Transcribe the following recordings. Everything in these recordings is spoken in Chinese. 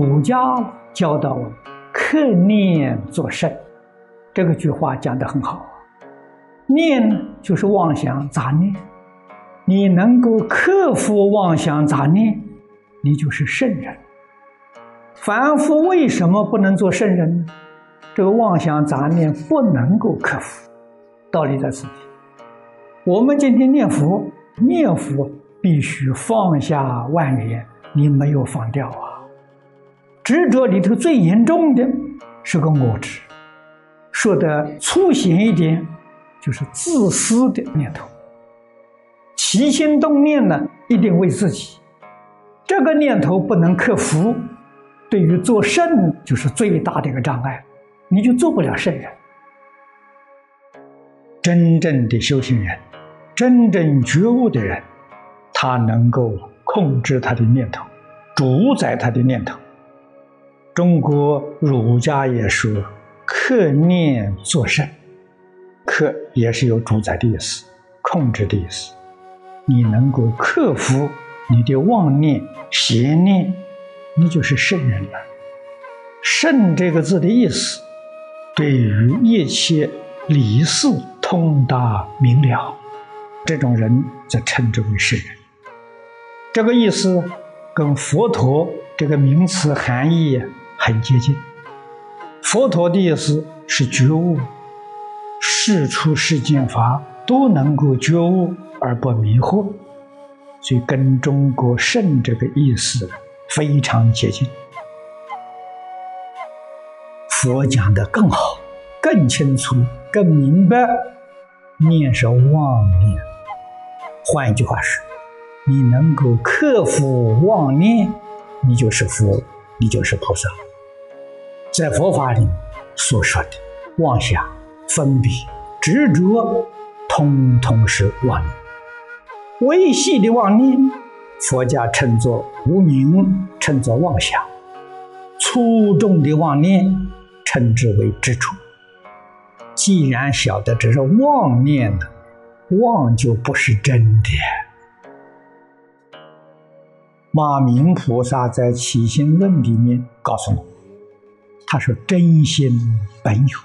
儒家教导我们克念作圣，这个句话讲得很好啊。念就是妄想杂念，你能够克服妄想杂念，你就是圣人。凡夫为什么不能做圣人呢？这个妄想杂念不能够克服，道理在此地。我们今天念佛，念佛必须放下万缘，你没有放掉啊。执着里头最严重的是个我执，说的粗显一点，就是自私的念头。起心动念呢，一定为自己，这个念头不能克服，对于做圣就是最大的一个障碍，你就做不了圣人。真正的修行人。真正觉悟的人，他能够控制他的念头，主宰他的念头。中国儒家也说“克念作圣”，克也是有主宰的意思，控制的意思。你能够克服你的妄念、邪念，你就是圣人了。圣这个字的意思，对于一切理事通达明了。这种人则称之为圣人。这个意思跟佛陀这个名词含义很接近。佛陀的意思是觉悟，世出世间法都能够觉悟而不迷惑，所以跟中国圣这个意思非常接近。佛讲的更好、更清楚、更明白，念是妄念。换一句话说，你能够克服妄念，你就是佛，你就是菩萨。在佛法里所说的妄想、分别、执着，通通是妄念。微细的妄念，佛家称作无明，称作妄想；粗重的妄念，称之为执着。既然晓得这是妄念的。妄就不是真的。马明菩萨在《起心论》里面告诉我，他说：“真心本有，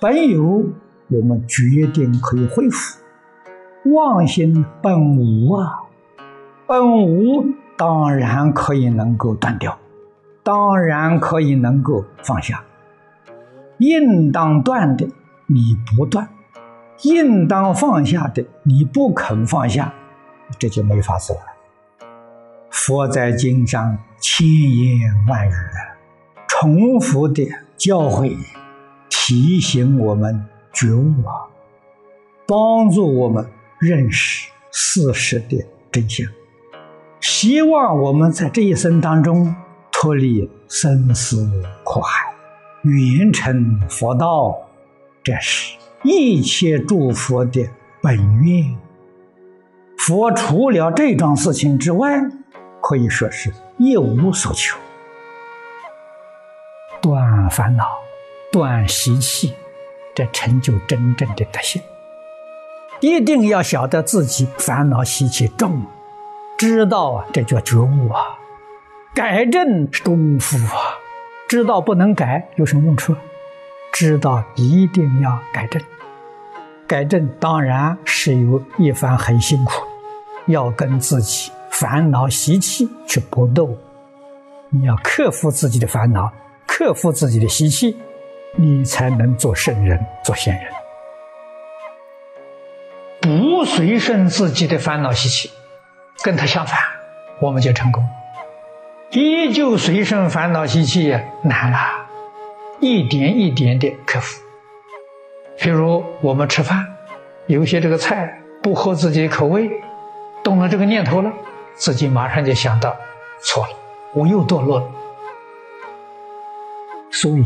本有我们决定可以恢复；妄心本无啊，本无当然可以能够断掉，当然可以能够放下。应当断的，你不断。”应当放下的，你不肯放下，这就没法子了。佛在经上千言万语，重复的教诲，提醒我们觉悟啊，帮助我们认识事实的真相，希望我们在这一生当中脱离生死苦海，圆成佛道。这是。一切诸佛的本愿，佛除了这桩事情之外，可以说是一无所求。烦恼，断习气，这成就真正的德行。一定要晓得自己烦恼习气重，知道啊，这叫觉悟啊。改正是功夫啊，知道不能改有什么用处？知道一定要改正，改正当然是有一番很辛苦，要跟自己烦恼习气去搏斗，你要克服自己的烦恼，克服自己的习气，你才能做圣人，做仙人。不随顺自己的烦恼习气，跟他相反，我们就成功。依旧随顺烦恼习气，难了。一点一点的克服。譬如我们吃饭，有些这个菜不合自己口味，动了这个念头了，自己马上就想到错了，我又堕落了。所以，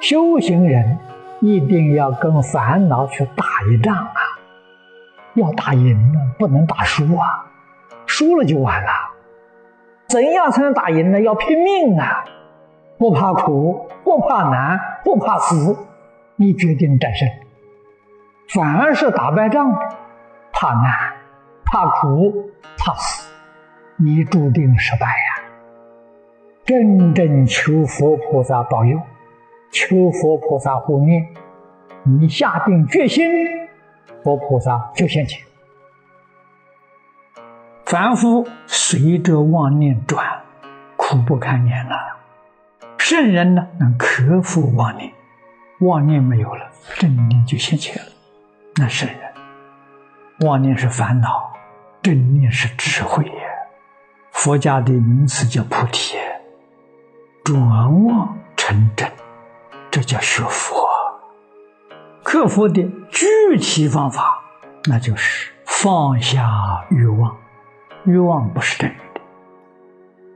修行人一定要跟烦恼去打一仗啊！要打赢呢，不能打输啊！输了就完了。怎样才能打赢呢？要拼命啊！不怕苦，不怕难，不怕死，你决定战胜。反而是打败仗，怕难，怕苦，怕死，你注定失败呀。真正求佛菩萨保佑，求佛菩萨护念，你下定决心，佛菩萨就现前。凡夫随着妄念转，苦不堪言了。圣人呢，能克服妄念，妄念没有了，正念就现前了。那圣人，妄念是烦恼，正念是智慧。佛家的名词叫菩提。转妄成真，这叫学佛。克服的具体方法，那就是放下欲望。欲望不是真的。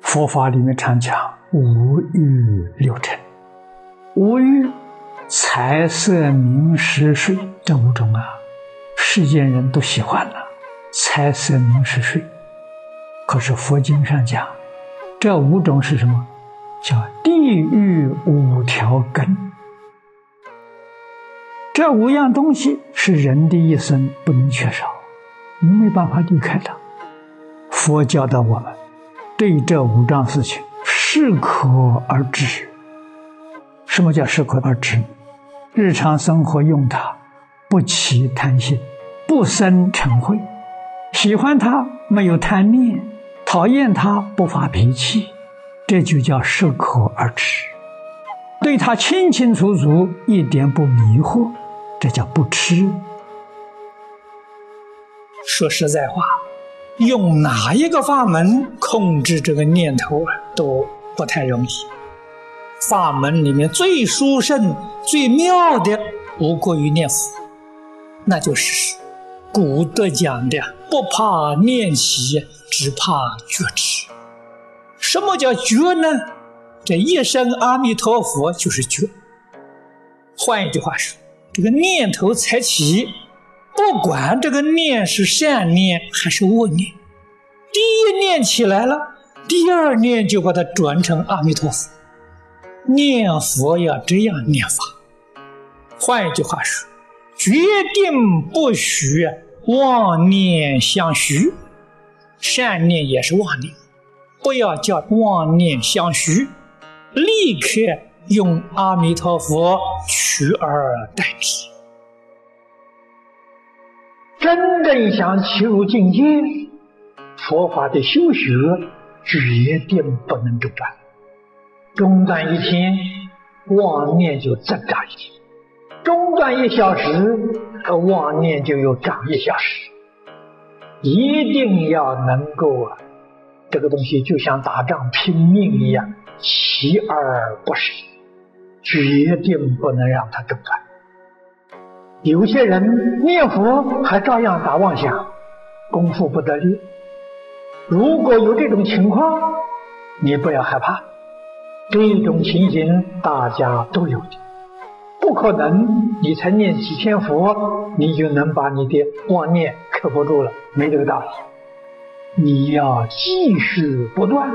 佛法里面常讲五欲六尘。五欲，财色名食睡这五种啊，世间人都喜欢了。财色名食睡，可是佛经上讲，这五种是什么？叫地狱五条根，这五样东西是人的一生不能缺少，你没办法离开它。佛教导我们，对这五桩事情适可而止。什么叫适可而止？日常生活用它，不起贪心，不生嗔恚，喜欢它没有贪念，讨厌它不发脾气。这就叫适可而止，对他清清楚楚，一点不迷惑，这叫不痴。说实在话，用哪一个法门控制这个念头，都不太容易。法门里面最殊胜、最妙的，无过于念佛，那就是古德讲的“不怕念起，只怕觉知”。什么叫觉呢？这一声阿弥陀佛就是觉。换一句话说，这个念头才起，不管这个念是善念还是恶念，第一念起来了，第二念就把它转成阿弥陀佛。念佛要这样念法。换一句话说，决定不许妄念相续，善念也是妄念。不要叫妄念相续，立刻用阿弥陀佛取而代之。真正想切入境界，佛法的修学决定不能中断。中断一天，妄念就增长一天；中断一小时，妄念就又长一小时。一定要能够啊！这个东西就像打仗拼命一样，锲而不舍，决定不能让它中断。有些人念佛还照样打妄想，功夫不得力。如果有这种情况，你不要害怕，这种情形大家都有的，不可能你才念几天佛，你就能把你的妄念克服住了，没这个道理。你要继续不断，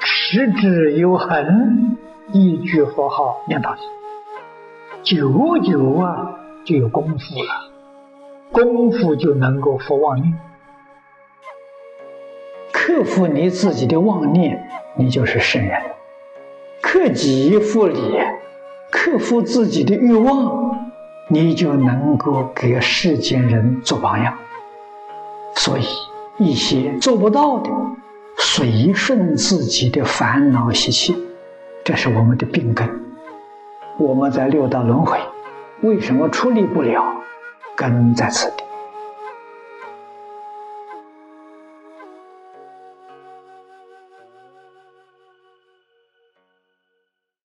持之有恒，一句佛号念到底，久久啊就有功夫了，功夫就能够伏妄念，克服你自己的妄念，你就是圣人。克己复礼，克服自己的欲望，你就能够给世间人做榜样。所以。一些做不到的，随顺自己的烦恼习气，这是我们的病根。我们在六道轮回，为什么处理不了？根在此地。